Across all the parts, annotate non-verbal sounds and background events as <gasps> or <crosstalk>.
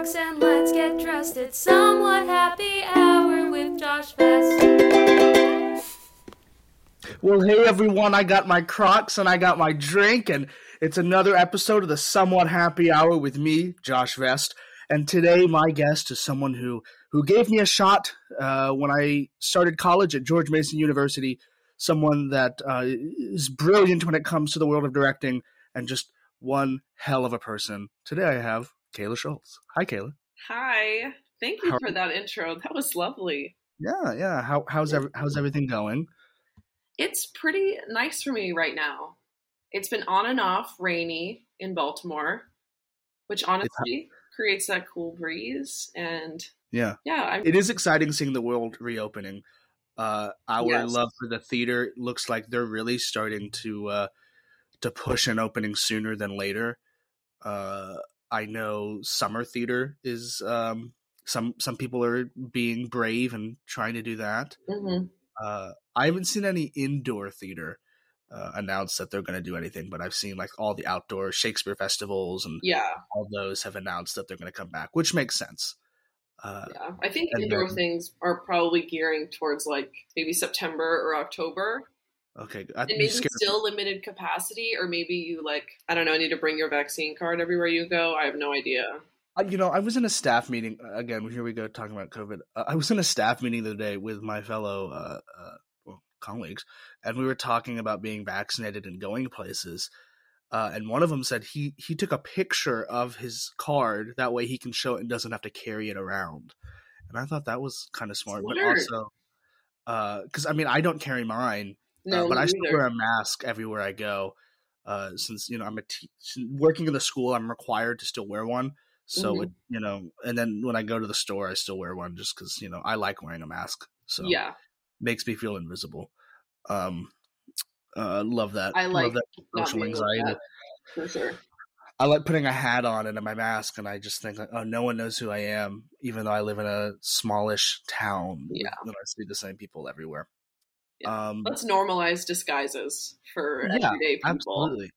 And let's get dressed. It's somewhat happy hour with Josh Vest. Well, hey everyone, I got my Crocs and I got my drink, and it's another episode of the Somewhat Happy Hour with me, Josh Vest. And today, my guest is someone who who gave me a shot uh, when I started college at George Mason University. Someone that uh, is brilliant when it comes to the world of directing, and just one hell of a person. Today, I have Kayla Schultz. Hi, Kayla. Hi. Thank you How- for that intro. That was lovely. Yeah, yeah. How, how's every, how's everything going? It's pretty nice for me right now. It's been on and off rainy in Baltimore, which honestly creates that cool breeze. And Yeah. yeah, I'm, it is exciting seeing the world reopening. Uh, our Yes. love for the theater looks like they're really starting to uh, to push an opening sooner than later. Uh, I know summer theater is um, some some people are being brave and trying to do that. Mhm. Uh, I haven't seen any indoor theater uh, announce that they're going to do anything, but I've seen like all the outdoor Shakespeare festivals and yeah, all those have announced that they're going to come back, which makes sense. Uh, yeah. I think indoor then- things are probably gearing towards like maybe September or October. Okay, I, And maybe still limited capacity, or maybe you like, I don't know, need to bring your vaccine card everywhere you go. I have no idea. Uh, you know, I was in a staff meeting uh, again. Here we go talking about COVID. Uh, I was in a staff meeting the other day with my fellow uh, uh, well, colleagues, and we were talking about being vaccinated and going places. Uh, and one of them said he he took a picture of his card that way he can show it and doesn't have to carry it around. And I thought that was kind of smart, but also because I mean I don't carry mine, No, uh, but I still wear a mask everywhere I go. Uh, since you know I'm a te- working in the school, I'm required to still wear one. So Mhm. it, you know, and then when I go to the store, I still wear one just because you know I like wearing a mask. So yeah, makes me feel invisible. Um, uh, love that. I like love that social anxiety. that, for sure. I like putting a hat on and my mask, and I just think like, oh, no one knows who I am, even though I live in a smallish town. Yeah. and I see the same people everywhere. Yeah. Um, Let's normalize disguises for Yeah, everyday people. Absolutely.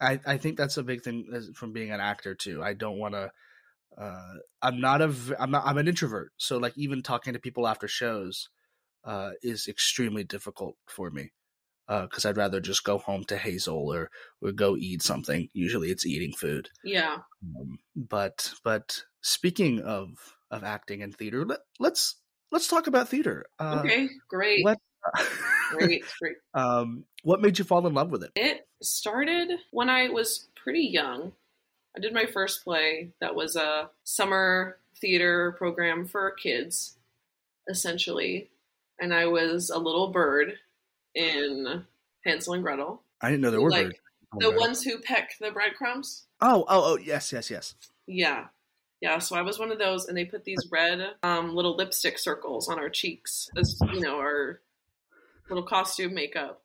I, I think that's a big thing from being an actor too. I don't want to. Uh, I'm not a. I'm not. I'm an introvert. So like even talking to people after shows, uh, is extremely difficult for me. Because I'd rather just go home to Hazel or or go eat something. Usually it's eating food. Yeah. Um, but but speaking of of acting and theater, let, let's let's talk about theater. Uh, Okay. Great. Great. Great. <laughs> um, what made you fall in love with it? It started when I was pretty young. I did my first play that was a summer theater program for kids, essentially. And I was a little bird in Hansel and Gretel. I didn't know there were like birds. the ones who peck the breadcrumbs. Oh, oh, oh, yes, yes, yes. Yeah. Yeah, so I was one of those, and they put these red um, little lipstick circles on our cheeks as, you know, our little costume makeup.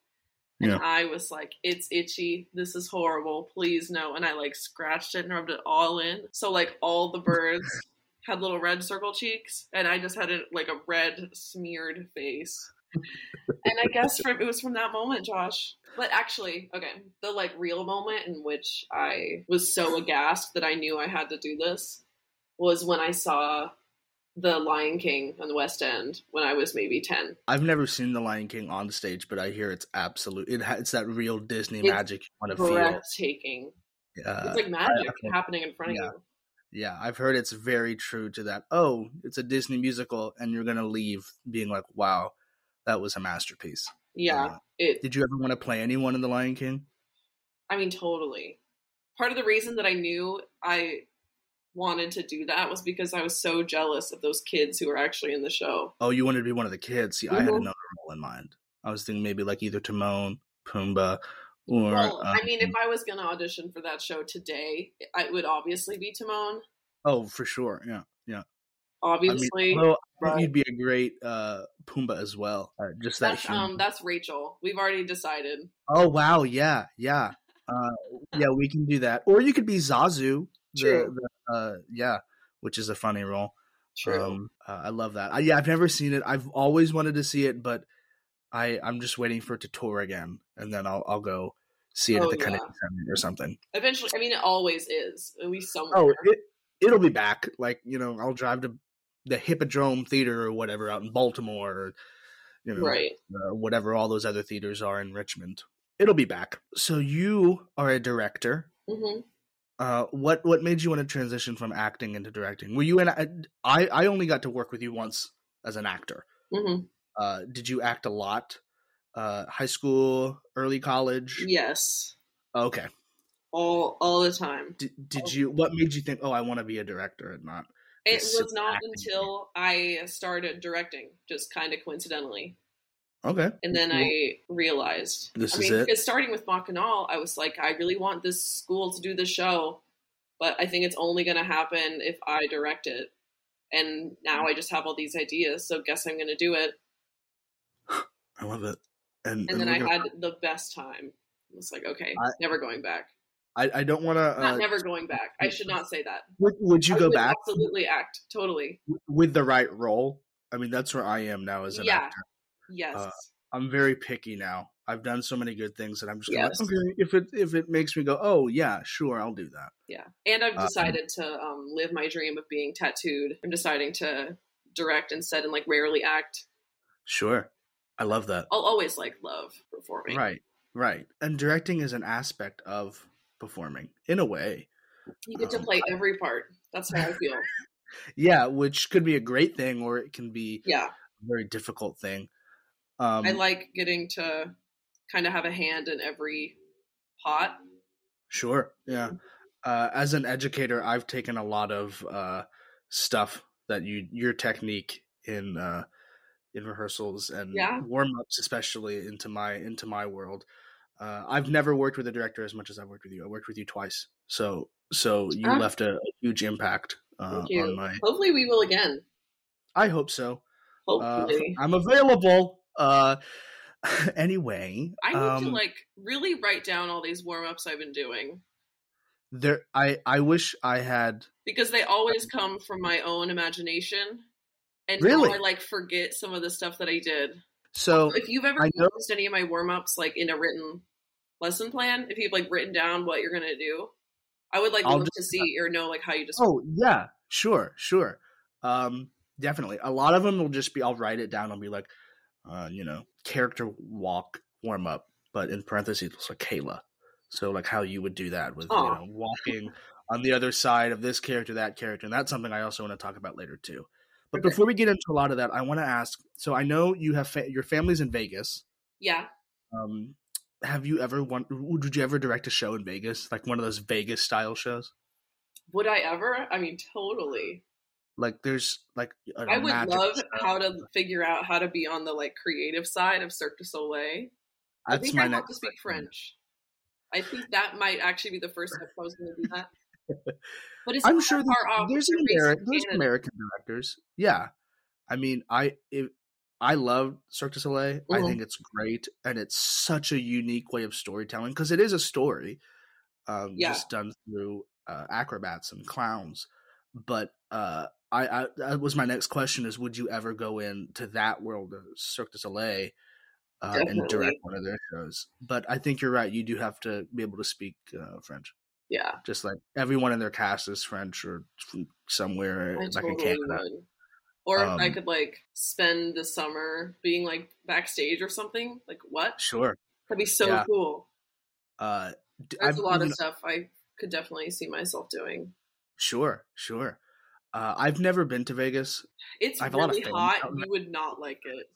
And Yeah. I was like, it's itchy. This is horrible. Please no. And I like scratched it and rubbed it all in. So, like, all the birds <laughs> had little red circle cheeks, and I just had it like a red smeared face. and I guess from, it was from that moment, Josh. But actually, okay, the like real moment in which I was so aghast that I knew I had to do this was when I saw The Lion King on the West End when I was maybe 10. I've never seen The Lion King on stage, but I hear it's absolute. It ha- it's that real Disney It's magic you want to feel. Breathtaking. Uh, it's like magic I can't- happening in front yeah. of you. yeah, I've heard it's very true to that. Oh, it's a Disney musical, and you're gonna leave being like, "Wow, that was a masterpiece." Yeah. Uh, it Did you ever want to play anyone in The Lion King? I mean, totally. Part of the reason that I knew I wanted to do that was because I was so jealous of those kids who were actually in the show. Oh, you wanted to be one of the kids. See, I had Mhm. another role in mind. I was thinking maybe like either Timon, Pumbaa, or Well, I um, mean, if I was going to audition for that show today, I would obviously be Timon. oh, for sure, yeah, yeah. Obviously, I mean, although I but- you'd be a great uh, Pumbaa as well. Uh, just that. that's humor. um, that's Rachel. We've already decided. Oh wow, yeah, yeah, uh, yeah. We can do that, or you could be Zazu. The- True. the, uh, yeah, which is a funny role. True. Um, uh, I love that. I, yeah, I've never seen it. I've always wanted to see it, but I I'm just waiting for it to tour again, and then I'll I'll go see it Oh, at the yeah. Kennedy Center or something. Eventually, I mean, it always is. At least somewhere. Oh, it it'll be back. Like you know, I'll drive to the Hippodrome Theater or whatever out in Baltimore, or you know, Right. uh, whatever all those other theaters are in Richmond. It'll be back. So you are a director. hmm Uh, what what made you want to transition from acting into directing? Were you in? I I only got to work with you once as an actor. hmm Uh, did you act a lot? Uh, high school, early college. Yes. Okay. All all the time. Did, did you? What made you think? Oh, I want to be a director and not. It was not until I started directing, just kind of coincidentally. Okay. And then Cool. I realized This I is mean, it? because starting with Machinal, I was like, I really want this school to do the show, but I think it's only going to happen if I direct it. And now I just have all these ideas, so guess I'm going to do it. <gasps> I love it. And, And then I gonna- had the best time. It was like, okay, I- never going back. I, I don't want to. Not Uh, never going back. I should not say that. would, would you I go would back Absolutely act. Totally. with the right role? I mean, that's where I am now as an Yeah. actor. Yes. Uh, I'm very picky now. I've done so many good things that I'm just Yes. like, okay, if it if it makes me go, oh yeah, sure, I'll do that. Yeah, and I've Uh, decided to um, live my dream of being tattooed. I'm deciding to direct instead and like rarely act. Sure, I love that. I'll always like love performing. Right, right. And directing is an aspect of performing in a way. You get to Um, play every part. That's how I feel. <laughs> Yeah, which could be a great thing or it can be yeah, a very difficult thing. Um, I like getting to kind of have a hand in every pot. Sure. Yeah. Uh, as an educator, I've taken a lot of uh, stuff that you your technique in uh, in rehearsals and Yeah. warm ups, especially into my into my world. Uh, I've never worked with a director as much as I've worked with you. I worked with you twice, so so you Ah. left a, huge impact uh, on my. Hopefully, we will again. I hope so. Uh, Hopefully, I'm available. Uh, <laughs> anyway, I need um, to like really write down all these warm ups I've been doing there. I I wish I had. because they always come from my own imagination. And Really? I like forget some of the stuff that I did. So if you've ever I know- used any of my warm ups like in a written lesson plan, if you've like written down what you're gonna do, I would like I'll love just- to see or know like how you just Oh yeah, sure, sure. Um, definitely. A lot of them will just be. I'll write it down. I'll be like, uh, you know, character walk warm up, but in parentheses it's like Kayla. So like how you would do that with you know walking on the other side of this character, that character, and that's something I also want to talk about later too. But Okay. before we get into a lot of that, I want to ask. So I know you have fa- your family's in Vegas. yeah. Um, have you ever want? would you ever direct a show in Vegas, like one of those Vegas style shows? Would I ever? I mean, totally. Like there's like I would love show. how to figure out how to be on the like creative side of Cirque du Soleil. I think my I have to speak question. French. I think that might actually be the first step I was going to do that. <laughs> But I'm sure that there's, off. there's, an Ameri- there's American directors. Yeah, I mean, I I love Cirque du Soleil. I Mhm. think it's great, and it's such a unique way of storytelling because it is a story, um, Yeah. just done through uh, acrobats and clowns. But uh, I, I that was my next question: is would you ever go into that world of Cirque du Soleil? Uh, and direct one of their shows, but I think you're right. You do have to be able to speak uh, French Yeah, just like everyone in their cast is French or from somewhere I like totally in Canada. would. Or if I Um, could like spend the summer being like backstage or something. Like what? Sure. That'd be so Yeah. cool. Uh, There's I've a lot of stuff I could definitely see myself doing. Sure, sure. Uh, I've never been to Vegas. It's I have a lot of really hot. You would not like it.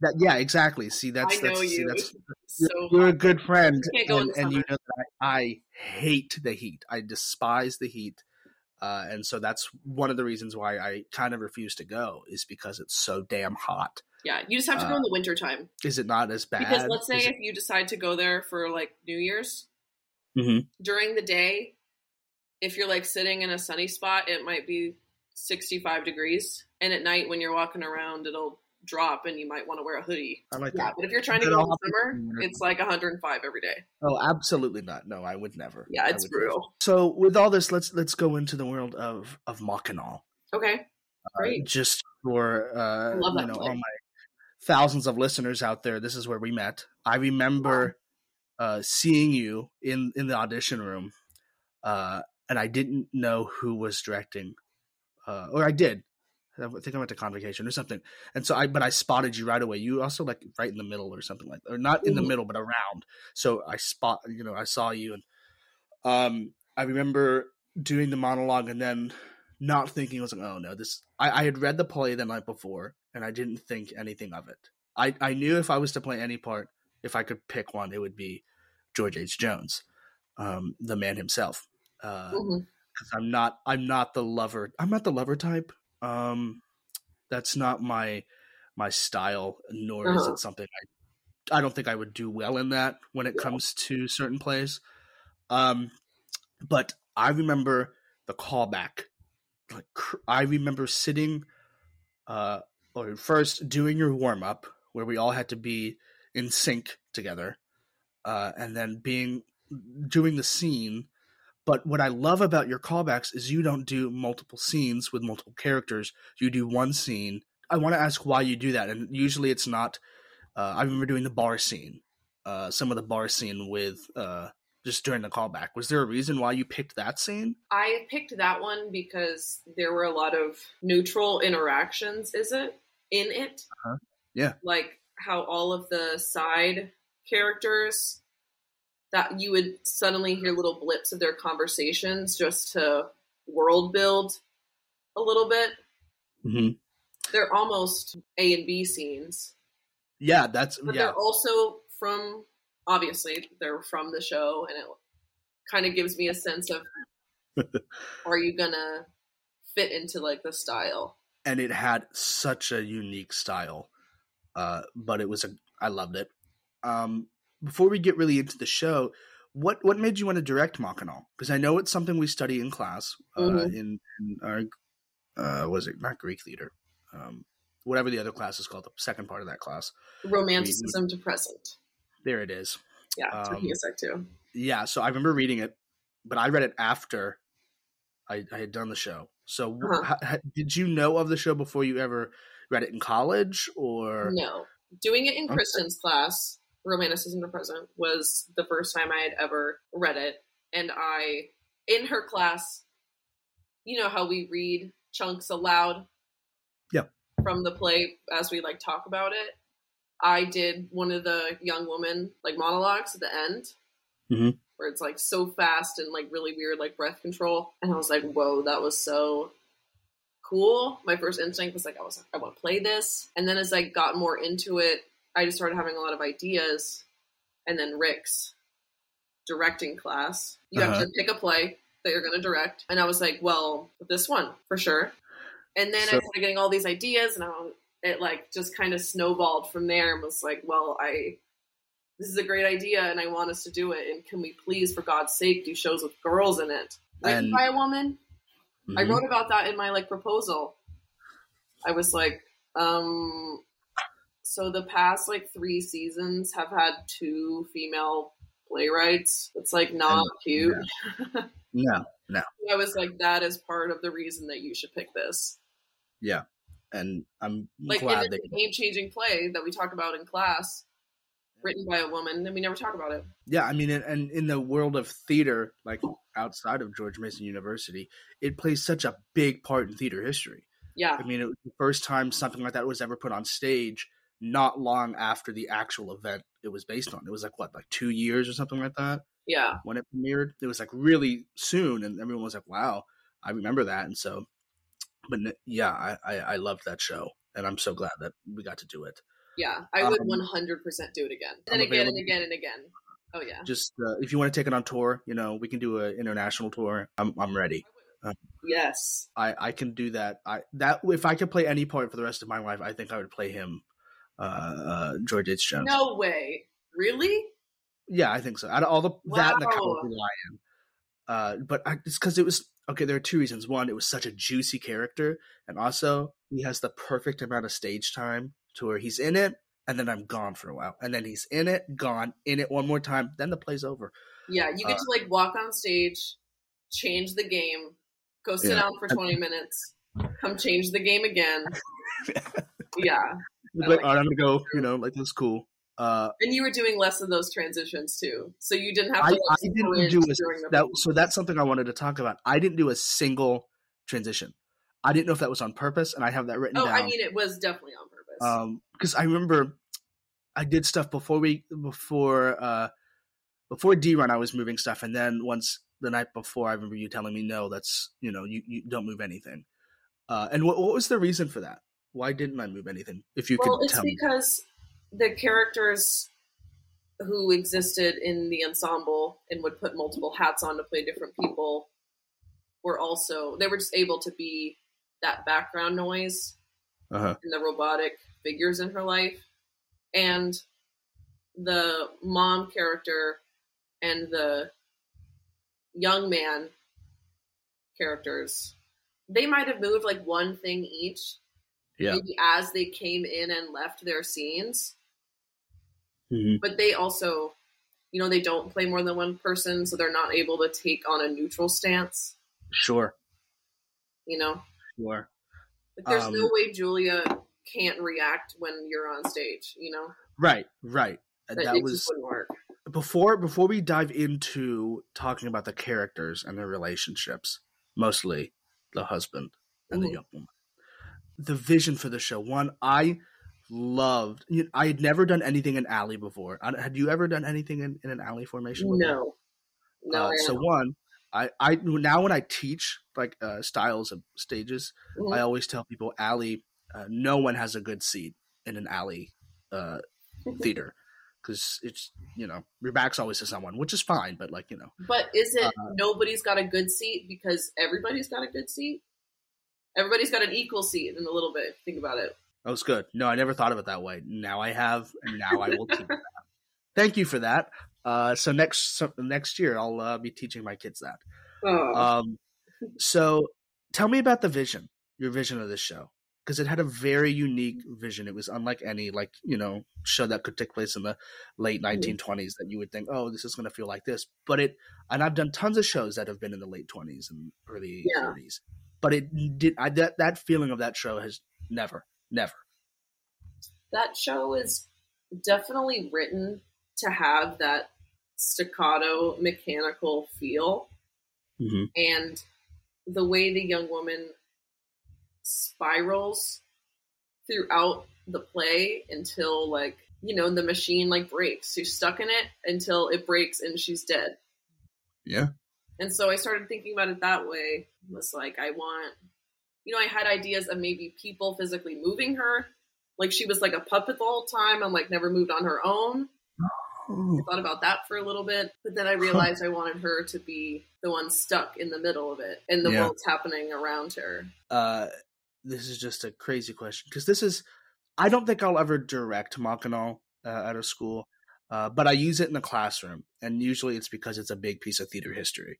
That yeah, exactly. See, that's that's, see, you. that's <laughs> so you're a good friend, You and, and you know that I, I hate the heat. I despise the heat, uh, and so that's one of the reasons why I kind of refuse to go is because it's so damn hot. Yeah, you just have to go Uh, in the wintertime. Is it not as bad? Because let's say Is if you decide to go there for like New Year's, it- Mhm. during the day, if you're like sitting in a sunny spot, it might be 65 degrees. And at night, when you're walking around, it'll drop and you might want to wear a hoodie. I like Yeah, that. but if you're trying to go in I'll the have to summer, in the winter it's like 105 every day. Oh, absolutely not. No, I would never. Yeah, it's would never. brutal. So with all this, let's let's go into the world of of Machinal. Okay, Uh, great. just for uh, you know play. all my thousands of listeners out there, this is where we met. I remember uh, seeing you in in the audition room, uh, and I didn't know who was directing, uh, or I did. I think I went to convocation or something, and so I but I spotted you right away. You also like right in the middle or something like, or not in the middle, but around. So I spot, you know, I saw you, and um, I remember doing the monologue and then not thinking. I was like, oh no, this. I, I had read the play the night before, and I didn't think anything of it. I I knew if I was to play any part, if I could pick one, it would be George H. Jones, um, the man himself. Uh, Mhm. Because I'm not I'm not the lover I'm not the lover type. Um that's not my my style, nor is Uh-huh. it something I I don't think I would do well in that when it Yeah. comes to certain plays. Um but I remember the callback. Like cr- I remember sitting uh or first doing your warm up where we all had to be in sync together. Uh and then being doing the scene but what I love about your callbacks is you don't do multiple scenes with multiple characters. You do one scene. I want to ask why you do that, and usually it's not. Uh, I remember doing the bar scene, uh, some of the bar scene with uh, just during the callback. Was there a reason why you picked that scene? I picked that one because there were a lot of neutral interactions. Is it in it? Uh-huh. Yeah. Like how all of the side characters that you would suddenly hear little blips of their conversations just to world build a little bit. Mm-hmm. They're almost A and B scenes, Yeah, that's but yeah. they're also from obviously they're from the show, and it kind of gives me a sense of <laughs> are you gonna fit into like the style? and it had such a unique style. Uh, but it was a I loved it. Um, before we get really into the show, what what made you want to direct Machinal? Because I know it's something we study in class uh, Mhm. in, in our uh, was it not Greek theater, um, whatever the other class is called, the second part of that class. Romanticism to present. There it is. Yeah, took Um, me a sec too. Yeah, so I remember reading it, but I read it after I, I had done the show. So Uh-huh. ha- ha- did you know of the show before you ever read it in college, or No, doing it in Okay. Kristen's class, Romanticism the present, was the first time I had ever read it, and I in her class, you know how we read chunks aloud. Yeah. From the play as we like talk about it. I did one of the young woman like monologues at the end, Mhm. where it's like so fast and like really weird, like breath control. And I was like, "Whoa, that was so cool." My first instinct was like, "I was like, I want to play this." And then as I got more into it, I just started having a lot of ideas. And then Rick's directing class, you have Uh-huh. to pick a play that you're going to direct. And I was like, "Well, this one for sure." And then I started getting all these ideas, and I, it like just kind of snowballed from there, and was like, "Well, I." This is a great idea, and I want us to do it. And can we please, for God's sake, do shows with girls in it, written And- by a woman? I Mhm. wrote about that in my like proposal. I was like, um, so the past like three seasons have had two female playwrights. It's like not cute. <laughs> no, no. I was like, that is part of the reason that you should pick this. yeah, and I'm Like, glad it's a game changing play that we talk about in class, written by a woman, and we never talk about it. Yeah, I mean, and in the world of theater, like outside of George Mason University, it plays such a big part in theater history. Yeah, I mean, it was the first time something like that was ever put on stage. Not long after the actual event it was based on, it was like what, like two years or something like that yeah, when it premiered. It was like really soon, and everyone was like, "Wow, I remember that." And so, but yeah, I I, I loved that show, and I'm so glad that we got to do it. yeah. I would Um, 100% do it again. I'm And again and again and again. Oh, yeah. Just uh, if you want to take it on tour, you know, we can do an international tour. I'm I'm ready. Yes. I, I can do that. I that if I could play any part for the rest of my life, I think I would play him, uh, uh George H. Jones. No way. Really? Yeah, I think so. Out of all the that and the Wow. Cowardly Lion, uh, but I, it's because it was okay. There are two reasons. One, it was such a juicy character, and also he has the perfect amount of stage time to where he's in it, and then I'm gone for a while, and then he's in it, gone, in it one more time, then the play's over. Yeah, you get Uh, to like walk on stage, change the game, go sit Yeah. down for 20 minutes, come change the game again. <laughs> Yeah. Like, like all right, I'm gonna go. You know, like that's cool. Uh, And you were doing less of those transitions too, so you didn't have to. I Like, didn't do a, during the that. So that's something I wanted to talk about. I didn't do a single transition. I didn't know if that was on purpose, and I have that written Oh, down. I mean, it was definitely on purpose. um because i remember i did stuff before we before uh before d run i was moving stuff and then once the night before i remember you telling me no that's you know you, you don't move anything uh and what, what was the reason for that why didn't i move anything? If you well, could it's tell me. because the characters who existed in the ensemble and would put multiple hats on to play different people were also they were just able to be that background noise uh-huh. and the robotic figures in her life. And the mom character and the young man characters they might have moved like one thing each yeah. maybe as they came in and left their scenes. Mhm. but they also you know they don't play more than one person so they're not able to take on a neutral stance. Sure. You know? Sure. Like there's no Um, way julia can't react when you're on stage you know? Right right. That, that was just wouldn't work. Before before we dive into talking about the characters and their relationships, mostly the husband and the Mhm. young woman, the vision for the show. One, I loved. I had never done anything in alley before. I- Had you ever done anything in, in an alley formation? Before? no no Uh, so one, I I now when I teach like uh, styles of stages, Mhm. I always tell people alley. Uh, no one has a good seat in an alley uh, theater because it's you know your back's always to someone, which is fine. But like you know, but is it uh, nobody's got a good seat because everybody's got a good seat everybody's got an equal seat in a little bit think about it that was good. No, I never thought of it that way. Now I have, and now I will keep that. <laughs> Thank you for that. Uh, so next so next year I'll uh, be teaching my kids that. oh. Um, so tell me about the vision, your vision of this show, because it had a very unique vision. It was unlike any like you know show that could take place in the late Mm-hmm. 1920s that you would think, oh, this is going to feel like this. But it, and I've done tons of shows that have been in the late 20s and early Yeah. 30s, but it did. I that that feeling of that show has never, never. that show is definitely written to have that staccato mechanical feel Mhm. and the way the young woman spirals throughout the play until like you know the machine like breaks she's stuck in it until it breaks and she's dead Yeah. And so i started thinking about it that way. It was like i want you know i had ideas of maybe people physically moving her. Like she was like a puppet the whole time and like never moved on her own. I thought about that for a little bit, but then I realized I wanted her to be the one stuck in the middle of it and the Yeah. world's happening around her. uh, this is just a crazy question because this is I don't think I'll ever direct Machinal uh, out of school, uh, but I use it in the classroom, and usually it's because it's a big piece of theater history.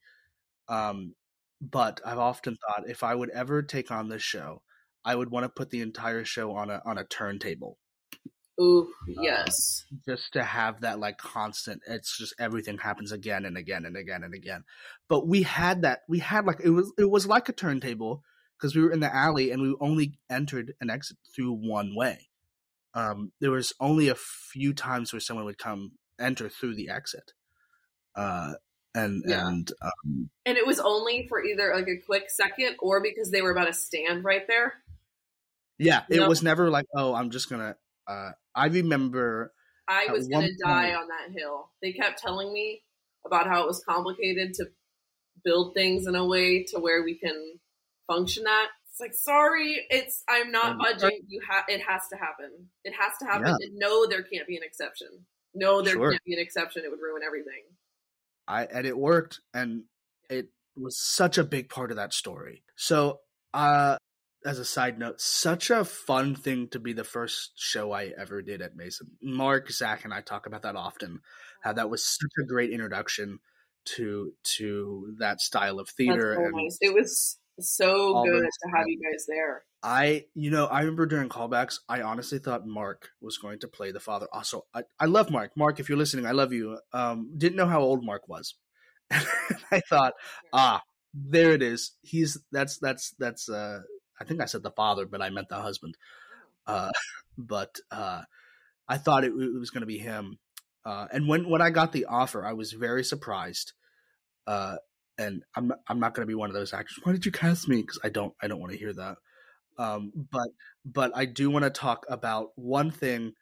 Um, but I've often thought if I would ever take on this show, I would want to put the entire show on a on a turntable Ooh, yes. just to have that like constant it's just everything happens again and again and again and again but we had that we had like it was it was like a turntable because we were in the alley and we only entered and exit through one way um there was only a few times where someone would come enter through the exit uh and Yeah. and um And it was only for either like a quick second or because they were about to stand right there. yeah it No. was never like oh i'm just gonna uh i remember I was going to one die on that hill. They kept telling me about how it was complicated to build things in a way to where we can function that. It's like, sorry, it's I'm not budging. You have it has to happen. It has to happen. Yeah. And no, there can't be an exception. No, there Sure. can't be an exception. It would ruin everything. I and it worked and it was such a big part of that story. So uh as a side note, such a fun thing to be the first show I ever did at Mason. Mark, Zach, and I talk about that often. How that was such a great introduction to to that style of theater. so and nice. It was so good to have you guys there. I, you know, I remember during callbacks, I honestly thought Mark was going to play the father. Also, I, I love Mark. Mark, if you're listening, I love you. Um, didn't know how old Mark was. <laughs> I thought, ah, there it is. He's that's that's that's. uh I think I said the father, but I meant the husband. Uh, <laughs> but uh, I thought it, it was going to be him. Uh, and when when I got the offer, I was very surprised. Uh, and I'm I'm not going to be one of those actors. Why did you cast me? Because I don't I don't want to hear that. Um, but but I do want to talk about one thing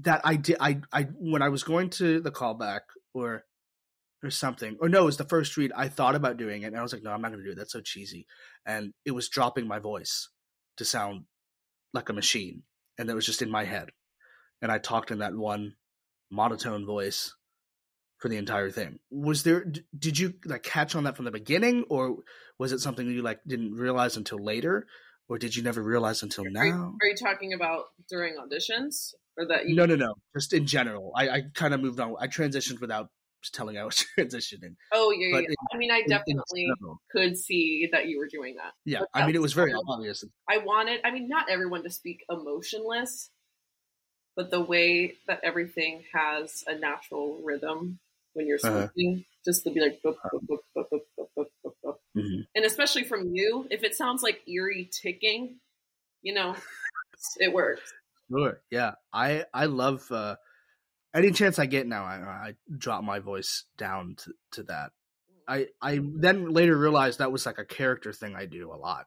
that I did. I I when I was going to the callback or or something, or no, it was the first read. I thought about doing it, and I was like, no, I'm not going to do it. That's so cheesy. And it was dropping my voice to sound like a machine, and that was just in my head. And I talked in that one monotone voice for the entire thing. Was there? Did you like catch on that from the beginning, or was it something you like didn't realize until later, or did you never realize until now? Are you, are you talking about during auditions, or that? You- no, no, no. Just in general. I, I kind of moved on. I transitioned without telling I was <laughs> transitioning. Oh yeah, But yeah. I mean, I in- in definitely could see that you were doing that. Yeah, But I mean, it was very obvious. I wanted, I mean, not everyone to speak emotionless, but the way that everything has a natural rhythm when you're speaking. Uh-huh. Just to be like, mm-hmm. and especially from you, if it sounds like eerie ticking, you know, <laughs> it works. Sure. Yeah. I I love uh, any chance I get now. I, I drop my voice down to, to that. I I then later realized that was like a character thing I do a lot,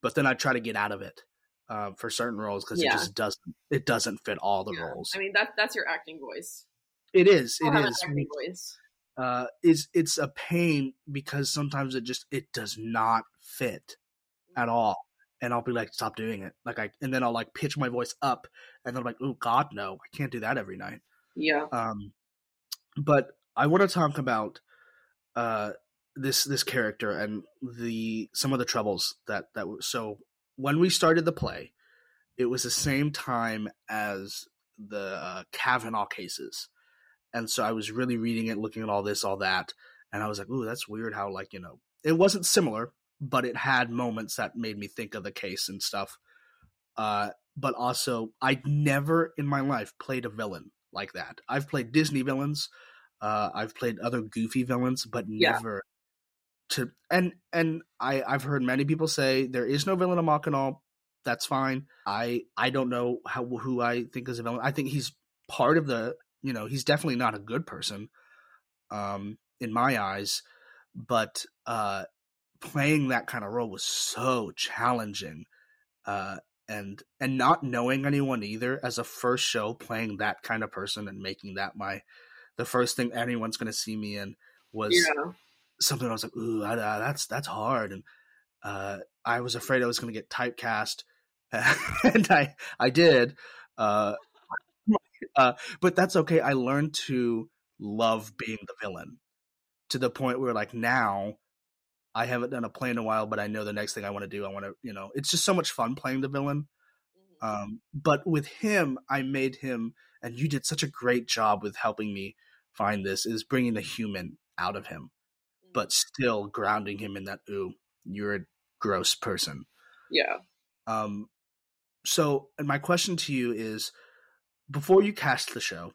but then I try to get out of it. Uh, for certain roles because yeah. it just doesn't it doesn't fit all the yeah. roles. I mean that that's your acting voice it is. It is. Uh is it's a pain because sometimes it just it does not fit at all. And I'll be like, stop doing it. Like I and then I'll like pitch my voice up and then I'm like, oh God, no, I can't do that every night. Yeah. Um, but I want to talk about uh, this this character and the some of the troubles that that were. So when we started the play, it was the same time as the uh, Kavanaugh cases, and so I was really reading it, looking at all this, all that, and I was like, "Ooh, that's weird." How like you know, it wasn't similar, but it had moments that made me think of the case and stuff. Uh, but also, I'd never in my life played a villain like that. I've played Disney villains, uh, I've played other goofy villains, but Yeah. never to. And and I I've heard many people say there is no villain in Machinal. That's fine. I I don't know how who I think is a villain. I think he's part of the. You know, he's definitely not a good person, um, in my eyes. But uh, playing that kind of role was so challenging. Uh, and and not knowing anyone either as a first show playing that kind of person and making that my the first thing anyone's going to see me in was Yeah. something I was like, ooh, I, I- that's that's hard, and uh, I was afraid I was going to get typecast, <laughs> and I I did, uh, uh, but that's okay. I learned to love being the villain to the point where like now I haven't done a play in a while, but I know the next thing I want to do. I want to, you know, it's just so much fun playing the villain. Mhm. Um, but with him, I made him, and you did such a great job with helping me find this, is bringing the human out of him, Mm-hmm. but still grounding him in that, ooh, you're a gross person. yeah. Um, so, and my question to you is before you cast the show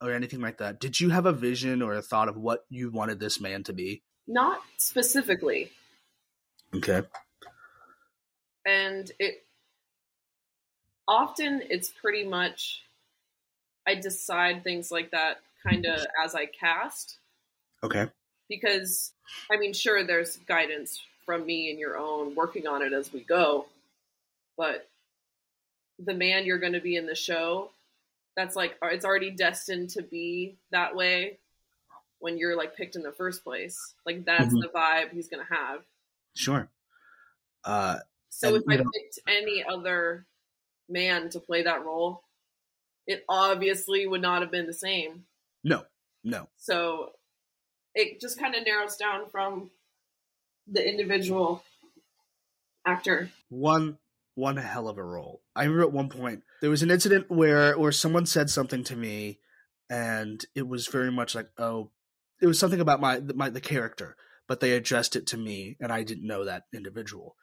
or anything like that, did you have a vision or a thought of what you wanted this man to be? Not specifically. Okay. and it often it's pretty much I decide things like that kind of as I cast Okay. because I mean sure there's guidance from me and your own working on it as we go but the man you're going to be in the show that's like it's already destined to be that way when you're like picked in the first place like that's Mhm. the vibe he's going to have Sure. Uh, So And, if I know- picked any other man to play that role, it obviously would not have been the same. no, no. So it just kind of narrows down from the individual actor. one one hell of a role. I remember at one point there was an incident where where someone said something to me, and it was very much like, oh, it was something about my my the character, but they addressed it to me, and I didn't know that individual,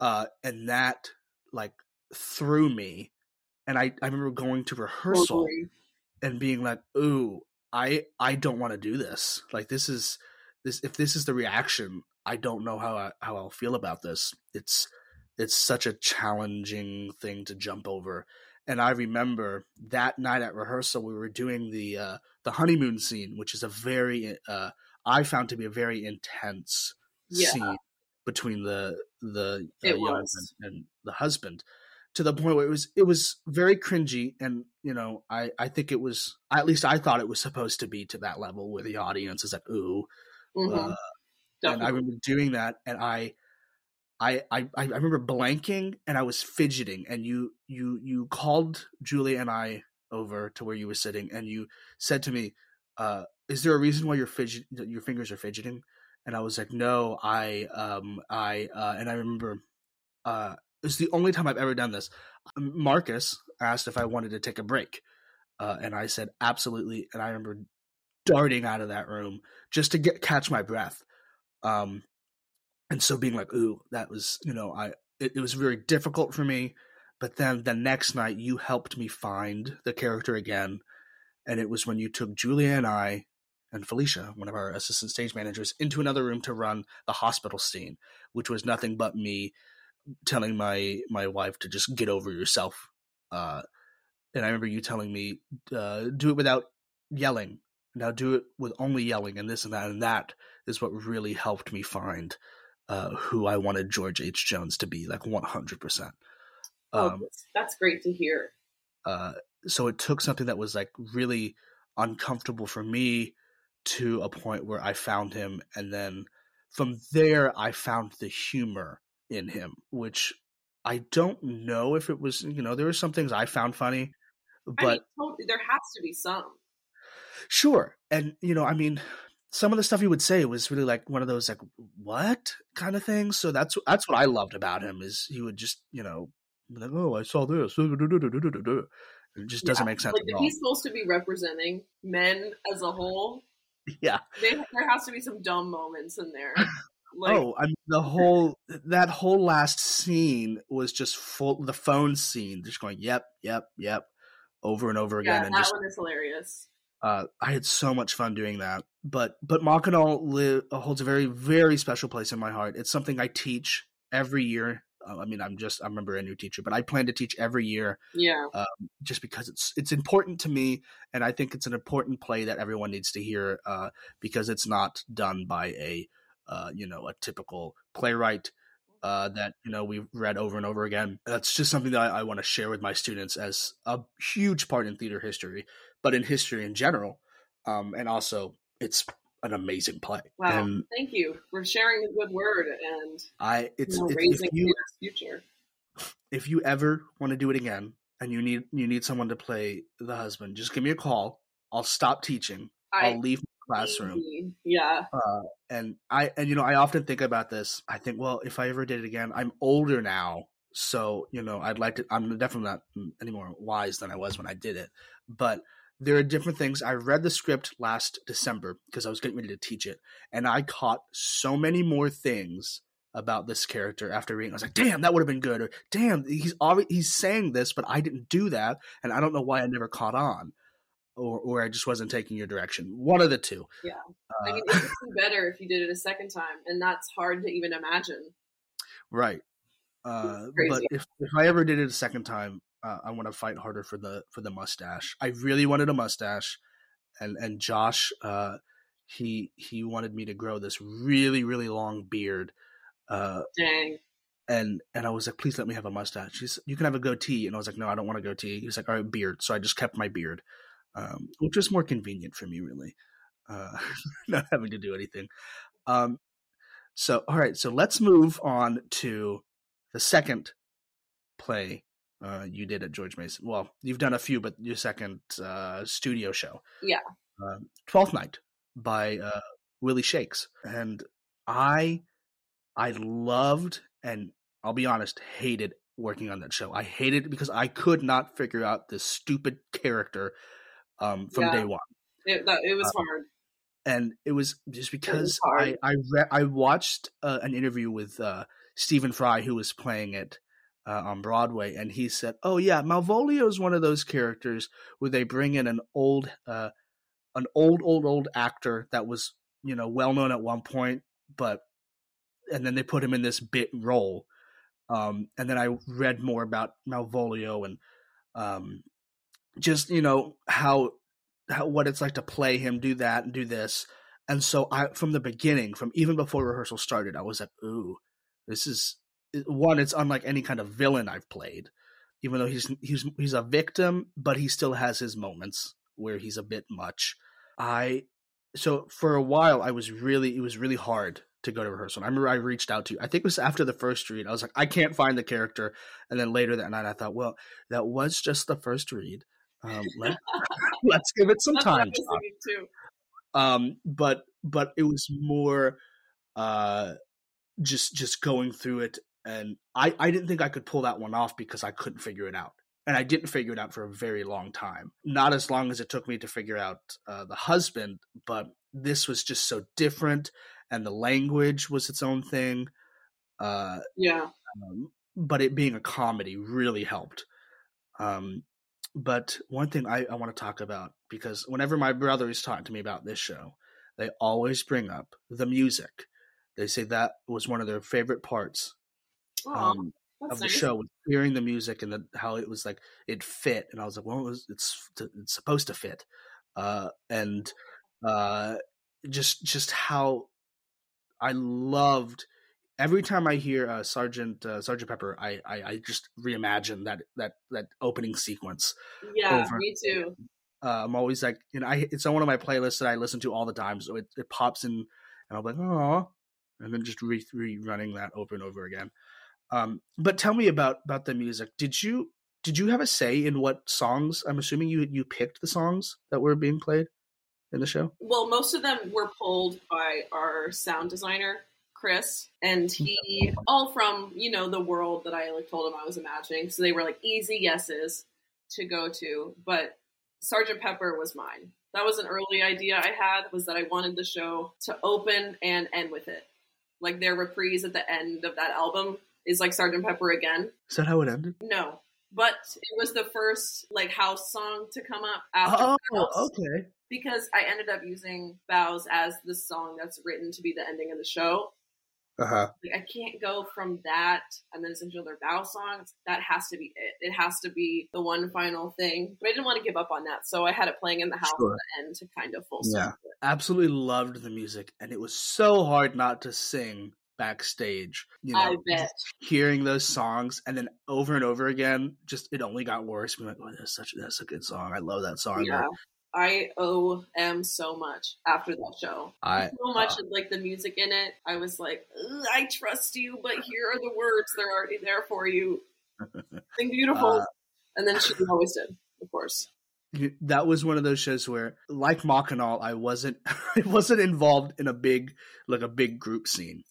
uh, and that like threw me, and I I remember going to rehearsal Totally. and being like, "Ooh, I I don't want to do this. Like this is this if this is the reaction, I don't know how I, how I'll feel about this. It's it's such a challenging thing to jump over, and I remember that night at rehearsal we were doing the uh, the honeymoon scene, which is a very uh, I found to be a very intense Yeah. scene between the the uh, young and the husband to the point where it was it was very cringy and you know I I think it was at least I thought it was supposed to be to that level where the audience is like ooh Mhm. uh, and I remember doing that, and I, I, I, I remember blanking, and I was fidgeting, and you, you, you called Julie and I over to where you were sitting, and you said to me, uh, "Is there a reason why your fidget, your fingers are fidgeting?" And I was like, "No, I, um, I," uh, and I remember, uh, it's the only time I've ever done this. Marcus asked if I wanted to take a break, uh, and I said absolutely, and I remember darting out of that room just to get catch my breath um and so being like ooh that was you know i it, it was very difficult for me but then the next night you helped me find the character again and it was when you took julia and i and felicia one of our assistant stage managers into another room to run the hospital scene which was nothing but me telling my my wife to just get over yourself uh and i remember you telling me uh do it without yelling. Now do it with only yelling and this and that and that is what really helped me find uh, who I wanted George H. Jones to be, like 100%. oh, Um, that's- that's great to hear. uh, so it took something that was like really uncomfortable for me to a point where I found him. And then from there, I found the humor in him, which I don't know if it was, you know, there were some things I found funny, I but mean, totally, there has to be some. Sure. And you know, I mean, some of the stuff he would say was really like one of those like what kind of things. So that's that's what I loved about him is he would just, you know, like, "Oh, I saw this." It just doesn't Yeah. make sense Like at all. he's supposed to be representing men as a whole, <laughs> Yeah. they, there has to be some dumb moments in there. <laughs> Like, oh, I mean the whole that whole last scene was just full the phone scene, just going, "Yep, yep, yep." Over and over again yeah, and that just one is hilarious. Uh, I had so much fun doing that. But but Machinal li- holds a very very special place in my heart. It's something I teach every year. Uh, I mean, I'm just I'm a new teacher, but I plan to teach every year Yeah, just because it's it's important to me, and I think it's an important play that everyone needs to hear uh, because it's not done by a uh, you know a typical playwright uh, that you know we've read over and over again. That's just something that I, I want to share with my students as a huge part in theater history, but in history in general, um, and also it's an amazing play. wow. And Thank you for sharing the good word and I it's you know, if, raising you future. if you ever want to do it again and you need you need someone to play the husband, just give me a call. I'll stop teaching. I I'll leave my classroom. Yeah, Uh, and I and you know I often think about this. I think, well, if I ever did it again, I'm older now, so you know I'd like to. I'm definitely not any more wise than I was when I did it, but there are different things. I read the script last December because I was getting ready to teach it, and I caught so many more things about this character after reading. I was like, "Damn, that would have been good," or "Damn, he's he's saying this, but I didn't do that, and I don't know why I never caught on." Or, or I just wasn't taking your direction. One of the two. Yeah. Uh, I mean, it would be better if you did it a second time, and that's hard to even imagine. Right. Uh, but if, if I ever did it a second time, uh, I want to fight harder for the for the mustache. I really wanted a mustache, and and Josh, uh, he he wanted me to grow this really really long beard, uh, Dang. and and I was like, please let me have a mustache. He's you can have a goatee, and I was like, no, I don't want a goatee. He was like, all right, beard. So I just kept my beard, um, which was more convenient for me, really, uh, <laughs> not having to do anything. Um, so all right, so let's move on to the second play uh, you did at George Mason. Well, you've done a few, but your second uh, studio show, Yeah. um, Twelfth Night by uh, Willie Shakes, and I I loved and I'll be honest, hated working on that show. I hated it because I could not figure out this stupid character um, from Yeah. day one It, that, it was Uh, hard. and it was just because hard. I I re- I watched uh, an interview with uh, Stephen Fry who was playing it uh, on Broadway, and he said, "Oh yeah, Malvolio is one of those characters where they bring in an old uh, an old old old actor that was you know well known at one point, but and then they put him in this bit role." Um, and then I read more about Malvolio and um, just you know how how what it's like to play him, do that and do this. And so I, from the beginning, from even before rehearsal started, I was like, "Ooh, this is one. It's unlike any kind of villain I've played, even though he's he's he's a victim, but he still has his moments where he's a bit much." I so for a while, I was really it was really hard to go to rehearsal. I remember I reached out to you. I think it was after the first read. I was like, I can't find the character, and then later that night, I thought, well, that was just the first read. Um, <laughs> let, <laughs> us give it some time. what I was thinking too. Um, but but it was more uh, just just going through it, and I I didn't think I could pull that one off because I couldn't figure it out. And I didn't figure it out for a very long time. Not as long as it took me to figure out uh, the husband, but this was just so different, and the language was its own thing. Uh, Yeah. um, but it being a comedy really helped. Um, but one thing I, I want to talk about because whenever my brother is talking to me about this show, they always bring up the music. They say that was one of their favorite parts Um, that's of the nice. show, hearing the music and the, how it was like it fit. And I was like, well, it was, it's it's supposed to fit, uh, and uh, just just how I loved every time I hear uh, Sergeant uh, Sergeant Pepper, I, I I just reimagine that that that opening sequence. Yeah, over- me too. Uh, I'm always like, you know, I it's on one of my playlists that I listen to all the time, so it, it pops in, and I'm like, oh, and then just re rerunning that over and over again. Um, but tell me about about the music. Did you did you have a say in what songs? I'm assuming you you picked the songs that were being played in the show. Well, most of them were pulled by our sound designer, Chris, and he all from you know the world that I like told him I was imagining. So they were like easy yeses to go to, but Sergeant Pepper was mine. That was an early idea I had was that I wanted the show to open and end with it. Like their reprise at the end of that album is like Sergeant Pepper again. Is that how it ended? No, but it was the first like house song to come up after Oh, House okay. because I ended up using Bows as the song that's written to be the ending of the show. Uh huh. Like I can't go from that and then some other Bow songs. That has to be it. It has to be the one final thing. But I didn't want to give up on that, so I had it playing in the house Sure. at the end to kind of full Yeah. circle it. absolutely loved the music, and it was so hard not to sing backstage. You know, hearing those songs and then over and over again, just it only got worse. Being like, oh, that's such that's a good song. I love that song. Yeah. I owe M so much after that show. I So much of like the music in it. I was like, I trust you, but here are the words. They're already there for you. <laughs> Sing beautiful. Uh, and then she always did, of course. that was one of those shows where, like Machinal, I wasn't <laughs> I wasn't involved in a big like a big group scene.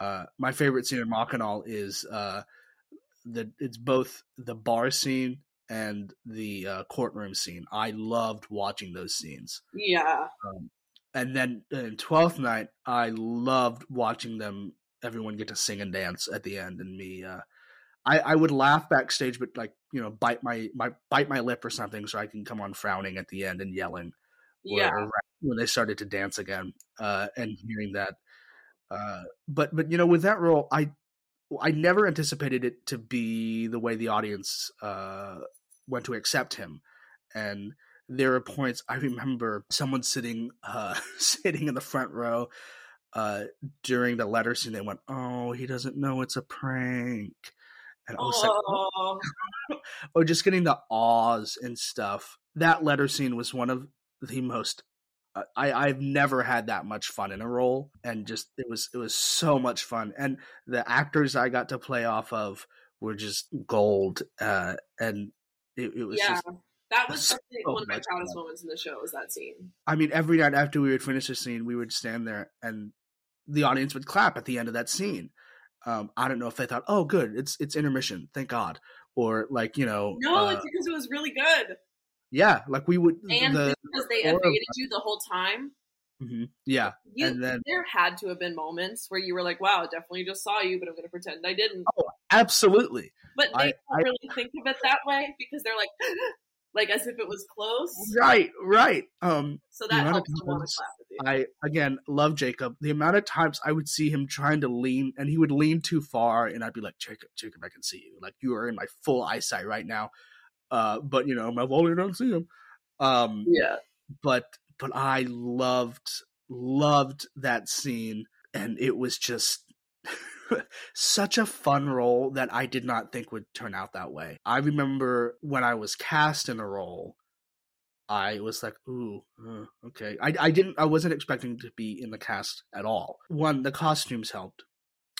Uh, my favorite scene in Machinal is uh, the it's both the bar scene and the uh, courtroom scene. I loved watching those scenes. Yeah. Um, and then in Twelfth Night, I loved watching them. Everyone get to sing and dance at the end, and me. Uh, I I would laugh backstage, but like you know, bite my my bite my lip or something, so I can come on frowning at the end and yelling. or- Yeah. or when they started to dance again, uh, and hearing that. Uh, but but you know, with that role, I I never anticipated it to be the way the audience uh, went to accept him, and there are points I remember someone sitting uh, <laughs> sitting in the front row uh, during the letter scene. They went, "Oh, he doesn't know it's a prank," and I was like, Oh, <laughs> or just getting the awes and stuff. That letter scene was one of the most. Uh, I I've never had that much fun in a role, and just it was it was so much fun, and the actors I got to play off of were just gold, uh, and it, it was yeah. just. that was so one of my proudest fun. moments in the show was that scene. I mean, every night after we would finish a scene, we would stand there, and the audience would clap at the end of that scene. Um, I don't know if they thought, "Oh, good, it's it's intermission, thank God," or like you know, No, uh, it's because it was really good. Yeah, like we would And the because they four evaded you the whole time. Mhm. yeah, You, And then- there had to have been moments where you were like, "Wow, definitely just saw you," but I'm going to pretend I didn't. Oh, absolutely, But they I- don't I- really think of it that way because they're like, <gasps> like as if it was close. right, right. Um, So The that amount of helps times clap with you. I again love Jacob. The amount of times I would see him trying to lean, and he would lean too far, and I'd be like, Jacob, Jacob, I can see you. Like you are in my full eyesight right now. Uh, but you know, Malvolio don't see him. Um, Yeah. but but I loved loved that scene, and it was just <laughs> such a fun role that I did not think would turn out that way. I remember when I was cast in a role, I was like, "Ooh, uh, okay." I I didn't I wasn't expecting to be in the cast at all. One, the costumes helped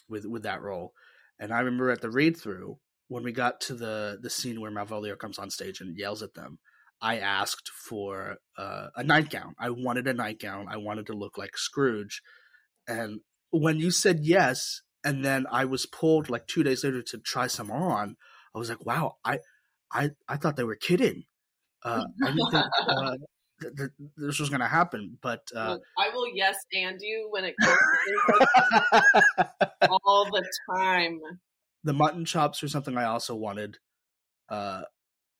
with with that role, and I remember at the read through when we got to the the scene where Malvolio comes on stage and yells at them. I asked for uh, a nightgown. I wanted a nightgown. I wanted to look like Scrooge. And when you said yes, and then I was pulled like two days later to try some on, I was like, wow, I, I, I thought they were kidding. Uh, I didn't think uh, th- th- this was going to happen, but uh, Look, I will yes and you when it comes to <laughs> all the time. The mutton chops were something I also wanted. Uh,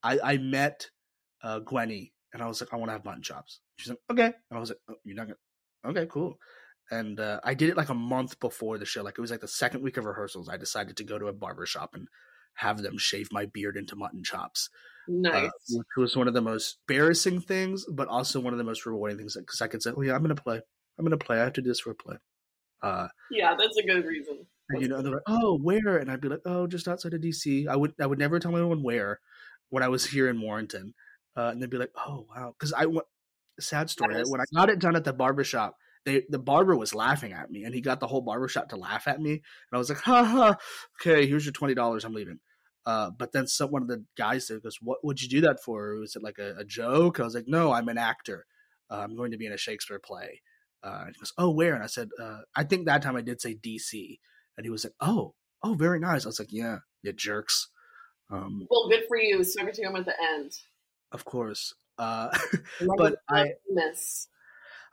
I I met uh, Gwenny and I was like, I want to have mutton chops. She's like, okay, and I was like, oh, you're not gonna, okay, cool. And uh, I did it like a month before the show. Like it was like the second week of rehearsals. I decided to go to a barber shop and have them shave my beard into mutton chops, uh, Nice. which was one of the most embarrassing things, but also one of the most rewarding things because I could say, oh yeah, I'm gonna play. I'm gonna play. I have to do this for a play. Uh, yeah, that's a good reason. You know, they're like, "Oh, where?" And I'd be like, "Oh, just outside of DC." I would I would never tell anyone where when I was here in Warrenton, uh, and they'd be like, "Oh, wow," because I went. Sad story. Is- When I got it done at the barber shop, they the barber was laughing at me, and he got the whole barber shop to laugh at me, and I was like, "Ha ha, okay, here's your twenty dollars. I'm leaving." Uh, but then some one of the guys there goes, "What would you do that for? Was it like a, a joke?" I was like, "No, I'm an actor. Uh, I'm going to be in a Shakespeare play." Uh, and he goes, "Oh, where?" And I said, uh, "I think that time I did say DC." And he was like, "Oh, oh, very nice." I was like, "Yeah, you jerks." Um, Well, good for you. Get to come at the end. of course. Uh, <laughs> But I- miss.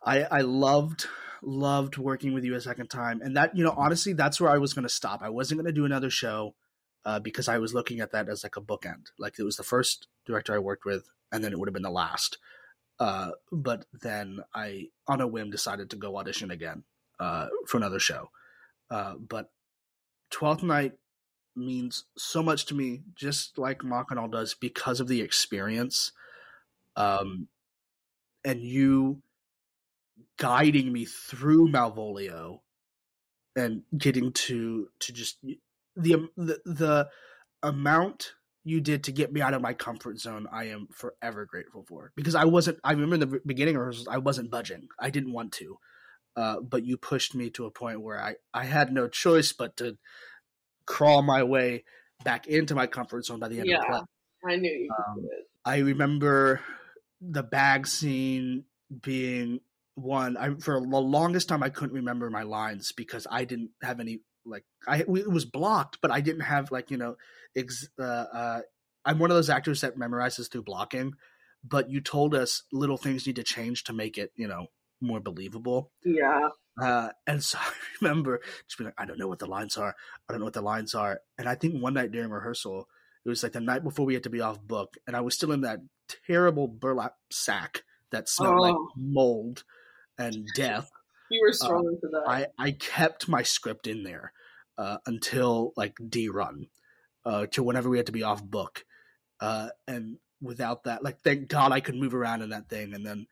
I I loved loved working with you a second time, and that you know honestly that's where I was going to stop. I wasn't going to do another show uh, because I was looking at that as like a bookend. Like it was the first director I worked with, and then it would have been the last. Uh, but then I, on a whim, decided to go audition again uh, for another show. Uh, but Twelfth Night means so much to me, just like Machinal does, because of the experience. Um, and you guiding me through Malvolio and getting to to just the the, the amount you did to get me out of my comfort zone i am forever grateful for because i wasn't i remember in the beginning rehearsals i wasn't budging i didn't want to uh, but you pushed me to a point where i i had no choice but to crawl my way back into my comfort zone by the end of the play I knew you could Um. I remember the bag scene being one. I for the longest time I couldn't remember my lines because I didn't have any like I it was blocked, but I didn't have like you know, ex, uh, uh, I'm one of those actors that memorizes through blocking. But you told us little things need to change to make it you know more believable. Yeah. Uh, and so <laughs> I remember just being like, I don't know what the lines are. I don't know what the lines are. And I think one night during rehearsal, it was like the night before we had to be off book, and I was still in that terrible burlap sack that smelled like Oh. mold and death. You were strong for that. Uh, I, I kept my script in there uh, until like D run, uh, to whenever we had to be off book. Uh, and without that, like, thank God I could move around in that thing. And then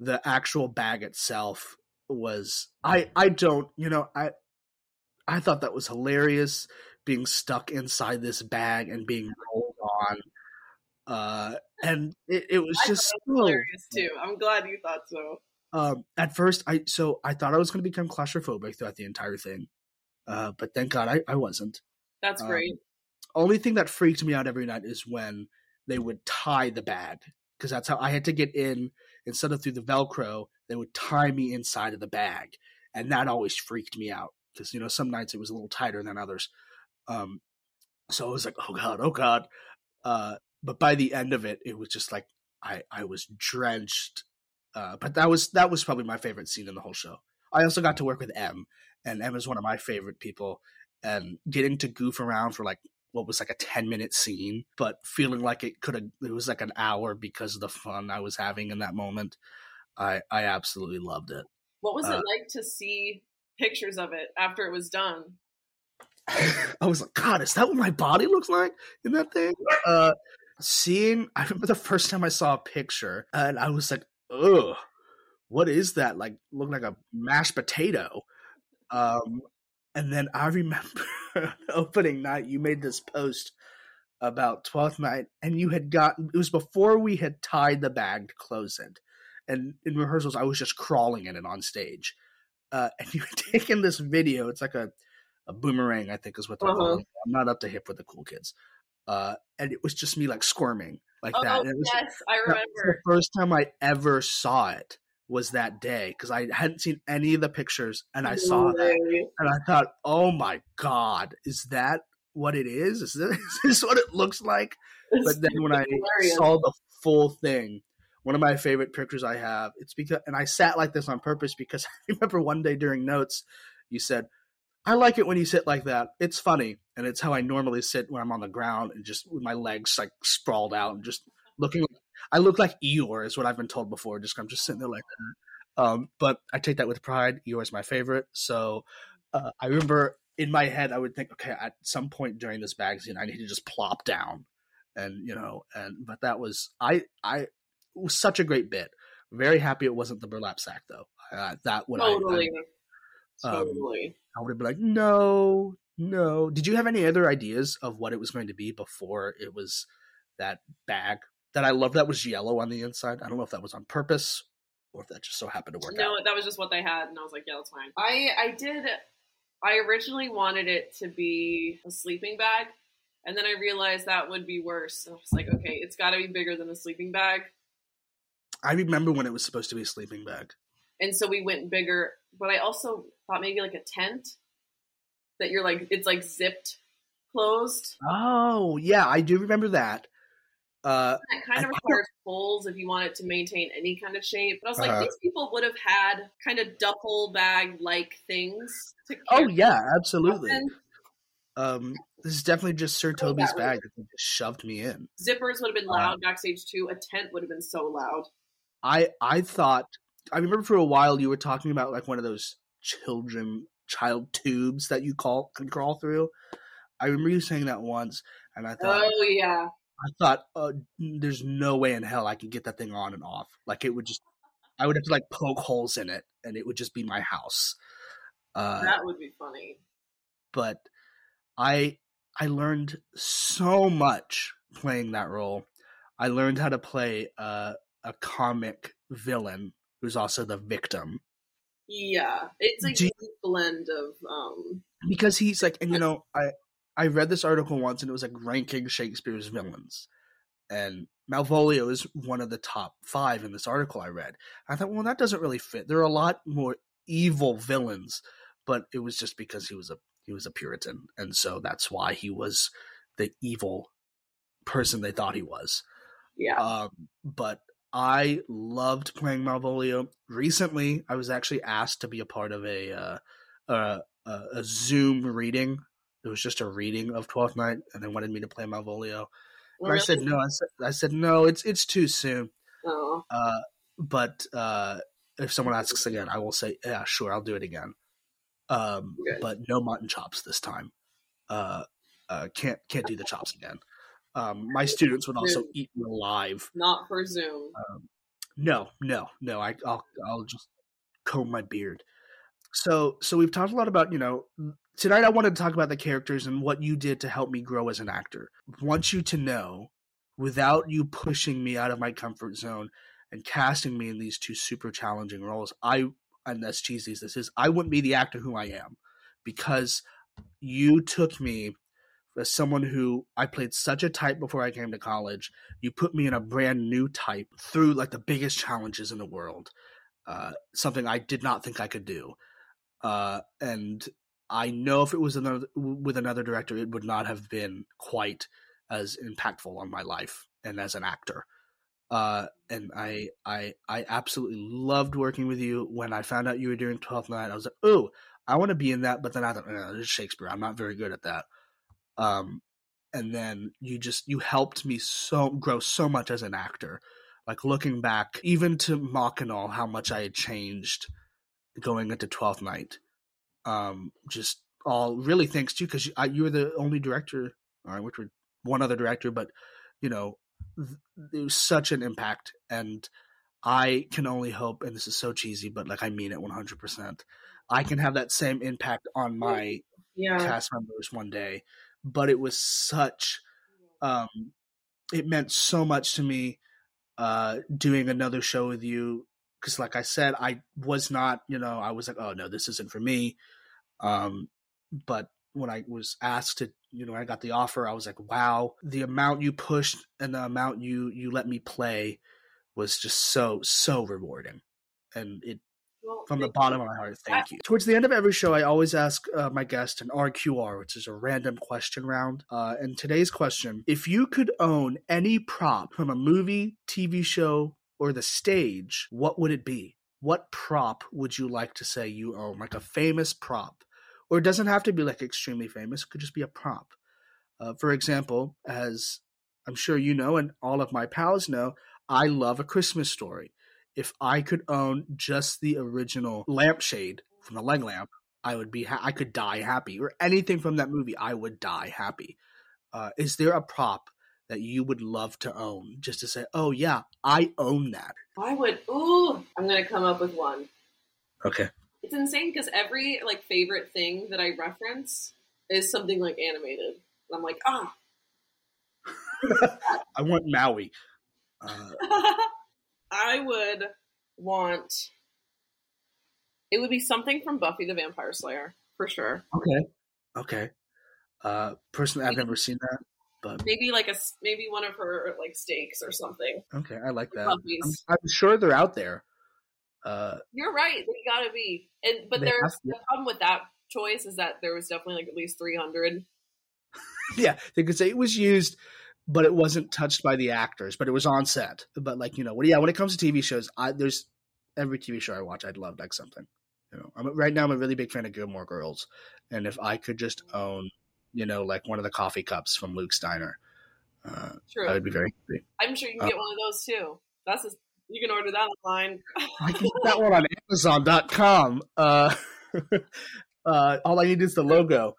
the actual bag itself was, I, I don't, you know, I, I thought that was hilarious being stuck inside this bag and being rolled on. Uh, and it, it was I just it so was hilarious too. I'm glad you thought so. um, at first I so I thought I was going to become claustrophobic throughout the entire thing, uh, but thank God I, I wasn't. That's Um, great. Only thing that freaked me out every night is when they would tie the bag because that's how I had to get in instead of through the Velcro. They would tie me inside of the bag, and that always freaked me out because you know some nights it was a little tighter than others. Um, so I was like, oh god, oh god. Uh, but by the end of it, it was just like I I was drenched. Uh, but that was that was probably my favorite scene in the whole show. I also got to work with M, and M is one of my favorite people. And getting to goof around for like what was like a 10 minute scene, but feeling like it could have, it was like an hour because of the fun I was having in that moment. I, I absolutely loved it. What was uh, it like to see pictures of it after it was done? <laughs> I was like, God, is that what my body looks like in that thing? Uh, seeing, I remember the first time I saw a picture and I was like, ugh, what is that? Like, look like a mashed potato. Um, and then I remember <laughs> opening night, you made this post about 12th night, and you had gotten, it was before we had tied the bag to close it. And in rehearsals, I was just crawling in it on stage. Uh, <laughs> and you had taken this video, it's like a, a boomerang, I think is what they're Uh-huh. calling it. I'm not up to hip with the cool kids. Uh, and it was just me like squirming like Oh that. And it was, yes, I remember. the first time I ever saw it was that day because I hadn't seen any of the pictures and I saw No that and I thought, oh my god, is that what it is? Is this, <laughs> is this what it looks like? But then when I saw the full thing, one of my favorite pictures I have, it's because, and I sat like this on purpose because <laughs> I remember one day during notes, you said, I like it when you sit like that. It's funny. And it's how I normally sit when I'm on the ground and just with my legs like sprawled out and just looking. I look like Eeyore, is what I've been told before. Just I'm just sitting there like that. Um, but I take that with pride. Eeyore is my favorite. So uh, I remember in my head, I would think, okay, at some point during this bag scene, I need to just plop down, and you know, and but that was I I it was such a great bit. Very happy it wasn't the burlap sack though. Uh, that would I, I, totally. um, totally. I would have been like, no, no. Did you have any other ideas of what it was going to be before it was that bag that I love that was yellow on the inside? I don't know if that was on purpose or if that just so happened to work no, out. that was just what they had, and I was like, yeah, that's fine. I I did. I originally wanted it to be a sleeping bag, and then I realized that would be worse. And I was like, okay, it's got to be bigger than a sleeping bag, I remember when it was supposed to be a sleeping bag. and so we went bigger. But I also thought maybe like a tent that you're like it's like zipped closed. Oh, yeah, I do remember that. Uh, That kind of requires folds if you want it to maintain any kind of shape. But I was like, Uh-huh. these people would have had kind of duffel bag like things. To oh, yeah, absolutely. Um, this is definitely just Sir Toby's bag that just shoved me in. zippers would have been Uh, loud backstage too. A tent would have been so loud. I I thought I remember for a while you were talking about like one of those children child tubes that you call can crawl through. I remember you saying that once, and I thought Oh yeah, I thought uh, there's no way in hell I could get that thing on and off. Like it would just I would have to like poke holes in it, and it would just be my house. Uh, that would be funny. but I I learned so much playing that role. I learned how to play uh, a comic villain who's also the victim Yeah, it's like a Do you- unique blend of um. because he's like, and you know, I I read this article once and it was like ranking Shakespeare's villains, and Malvolio is one of the top five in this article I read. I thought, well, that doesn't really fit. There are a lot more evil villains, but it was just because he was a he was a Puritan, and so that's why he was the evil person they thought he was. Yeah, Um, but I loved playing Malvolio. Recently, I was actually asked to be a part of a uh, a, a Zoom reading. It was just a reading of Twelfth Night, and they wanted me to play Malvolio. And I said no. I said, I said no. It's it's too soon. Oh, Uh, but uh, if someone asks again, I will say, yeah, sure, I'll do it again. Um, but no mutton chops this time. Uh, uh, can't can't do the chops again. Um, my students would also eat me alive. not for Zoom. No, no, no. I, I'll I'll just comb my beard. So so we've talked a lot about you know tonight. I wanted to talk about the characters and what you did to help me grow as an actor. Want you to know, without you pushing me out of my comfort zone and casting me in these two super challenging roles, I and as cheesy as this is, I wouldn't be the actor who I am because you took me as someone who I played such a type before I came to college you put me in a brand new type through like the biggest challenges in the world uh, something i did not think i could do uh, and i know if it was another with another director it would not have been quite as impactful on my life and as an actor uh, and I, I, I absolutely loved working with you. When I found out you were doing Twelfth Night, I was like, "Oh, I want to be in that." But then I thought, "No, is Shakespeare. I'm not very good at that." Um, and then you just you helped me so grow so much as an actor like looking back even to Machinal how much i had changed going into 12th night um just all really thanks to you because you, you were the only director all right which were one other director but you know it was such an impact, and I can only hope, and this is so cheesy, but like I mean it one hundred percent. I can have that same impact on my Yeah. cast members one day, but it was such um it meant so much to me uh doing another show with you because like I said I was not, you know, I was like, oh no, this isn't for me. Um but when I was asked to, you know, I got the offer, I was like, wow, the amount you pushed and the amount you you let me play was just so so rewarding. And it Well, from the bottom you. of my heart, thank you. Towards the end of every show, I always ask uh, my guest an RQR, which is a random question round. Uh, and today's question if you could own any prop from a movie, TV show, or the stage, what would it be? What prop would you like to say you own? Like a famous prop. Or it doesn't have to be like extremely famous, it could just be a prop. Uh, for example, as I'm sure you know, and all of my pals know, I love a Christmas story if I could own just the original lampshade from the leg lamp, I would be ha- I could die happy. Or anything from that movie, I would die happy. Uh, is there a prop that you would love to own, just to say, "Oh yeah, I own that"? I would. Ooh, I'm gonna come up with one. Okay. It's insane because every like favorite thing that I reference is something like animated. And I'm like, ah, <laughs> I want Maui. Uh, <laughs> I would want. It would be something from Buffy the Vampire Slayer for sure. okay. Okay. Uh, personally, I've never seen that, but Maybe like a maybe one of her like steaks or something. okay, I like that. I'm, I'm sure they're out there. Uh, You're right. They gotta be. And but there's the problem with that choice is that there was definitely like at least 300. <laughs> yeah, they could say it was used, but it wasn't touched by the actors, but it was on set. But like you know, yeah, when it comes to TV shows, I there's every TV show I watch, I'd love like something. You know, I'm right now I'm a really big fan of Gilmore Girls, and if I could just own, you know, like one of the coffee cups from Luke's Diner, uh, True. I would be very happy. I'm sure you can Uh, get one of those too. That's just, you can order that online. <laughs> I can get that one on Amazon.com. Uh, <laughs> uh, all I need is the logo.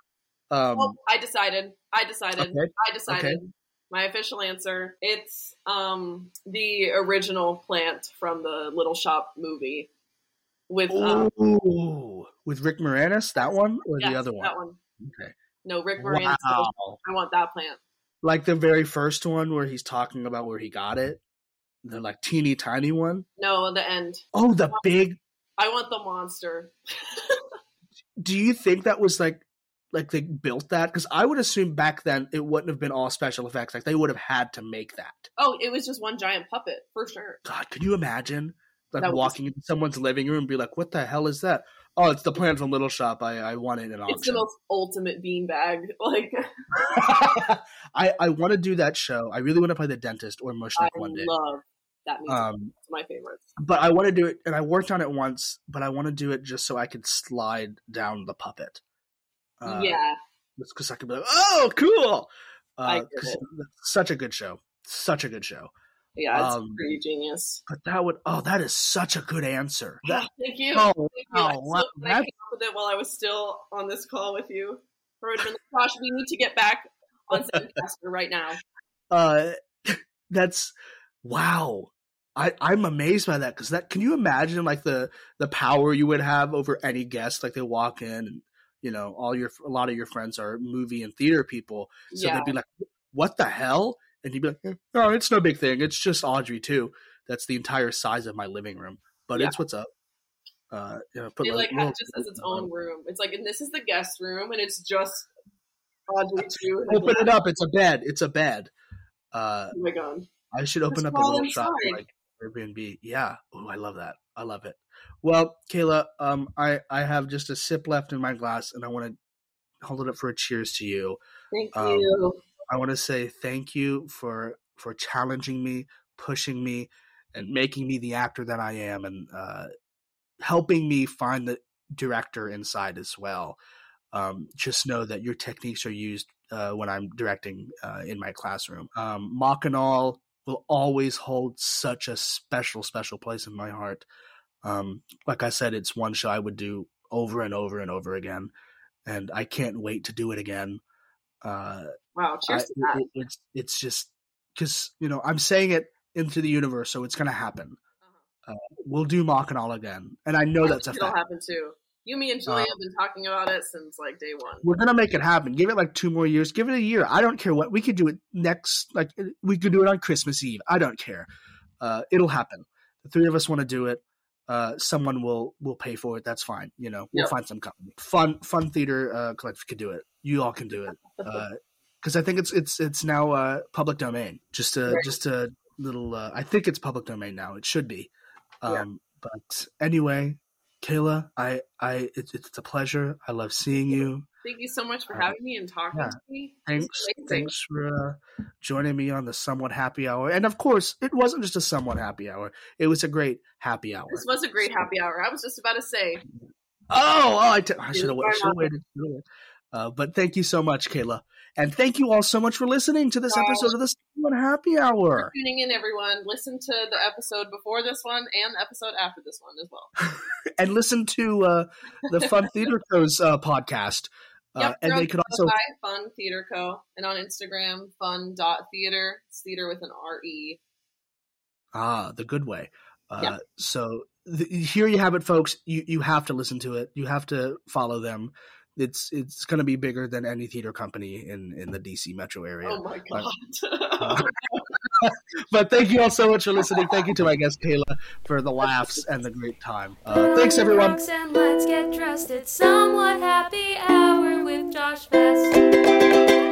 Um, Well, I decided. I decided. okay. I decided. My official answer. It's um the original plant from the Little Shop movie with um, Ooh, with Rick Moranis, that one or yes, the other one? That one. Okay. No, Rick Moranis. Wow. I want that plant. like the very first one where he's talking about where he got it the like teeny tiny one. No, the end. Oh, the big I want the monster. <laughs> do you think that was like like they built that because i would assume back then it wouldn't have been all special effects like they would have had to make that Oh, it was just one giant puppet for sure. god could you imagine like That was- walking into someone's living room and be like what the hell is that oh it's the plant from little shop i i won it an It's the most ultimate beanbag. <laughs> Like <laughs> i i want to do that show i really want to play the dentist or mushnik one day love that music. um it's my favorites. but I want to do it, and I worked on it once, but I want to do it just so I could slide down the puppet. Uh, yeah, because I could be like, "Oh, cool!" Uh, such a good show, such a good show. Yeah, it's um, pretty genius. But that would, oh, that is such a good answer. <laughs> That, Thank you. oh, Thank you. I, wow, still, wow, I came up with it while I was still on this call with you. Or it would have been like, Josh, we need to get back on <laughs> Zencastr right now. uh, <laughs> that's wow. I, I'm amazed by that because that can you imagine like the the power you would have over any guest like they walk in and you know all your a lot of your friends are movie and theater people so yeah, they'd be like what the hell and you'd be like "Eh, no it's no big thing it's just Audrey II that's the entire size of my living room but Yeah. it's what's up uh you know, put it a like little- has, just has its own room. It's like, and this is the guest room, and it's just Audrey II. and a open it up it's a bed it's a bed uh Oh my god! I should open Just up a crawl little shop like Airbnb. Yeah. Oh, I love that. I love it. Well, Kayla, um, I I have just a sip left in my glass, and I want to hold it up for a cheers to you. Thank Um, you. I want to say thank you for for challenging me, pushing me, and making me the actor that I am, and uh, helping me find the director inside as well. Um, just know that your techniques are used uh, when I'm directing uh, in my classroom. Um, Machinal will always hold such a special, special place in my heart. Um, like I said, it's one show I would do over and over and over again, and I can't wait to do it again. Uh, Wow, cheers I- to that. it- it's it's just because you know I'm saying it into the universe, so it's gonna happen. Uh, we'll do Machinal again, and I know I that's a it'll fact. happen too. You, me, and Julia Uh, have been talking about it since like day one. We're gonna make it happen. Give it like two more years. Give it a year. I don't care what we could do it next. Like we could do it on Christmas Eve. I don't care. Uh, it'll happen. The three of us want to do it. Uh, someone will will pay for it. That's fine. You know, we'll Yeah. find some company. Fun Fun Theater uh, Collective could do it. You all can do it. Because I think it's it's it's now uh, public domain. Just a Right. just a little. Uh, I think it's public domain now. It should be. Um, Yeah. But anyway, Kayla, I I it's, it's a pleasure. I love seeing you. Thank you so much for Uh, having me and talking yeah. to me. Thanks, thanks for uh, joining me on the somewhat happy hour. And of course, it wasn't just a somewhat happy hour; it was a great happy hour. This was a great happy hour. I was just about to say. Oh, oh I, t- I should have waited. Fine. waited. should've waited. Uh, but thank you so much, Kayla, and thank you all so much for listening to this Wow. episode of the somewhat happy hour. Tuning in, everyone. Listen to the episode before this one and the episode after this one as well. <laughs> and listen to uh, the Fun <laughs> Theater Co's uh, podcast. Uh, Yep, and they could also Fun Theater Co. And on Instagram, fun.theater. It's theater with an R-E. Ah, the good way. Uh, Yeah. So th- here you have it, folks. You you have to listen to it. You have to follow them. It's it's going to be bigger than any theater company in in the DC metro area. Oh my Uh, god. <laughs> But thank you all so much for listening. Thank you to my guest Kayla for the laughs and the great time. Uh, thanks everyone. And let's get dressed. It's somewhat happy hour with Josh Vest.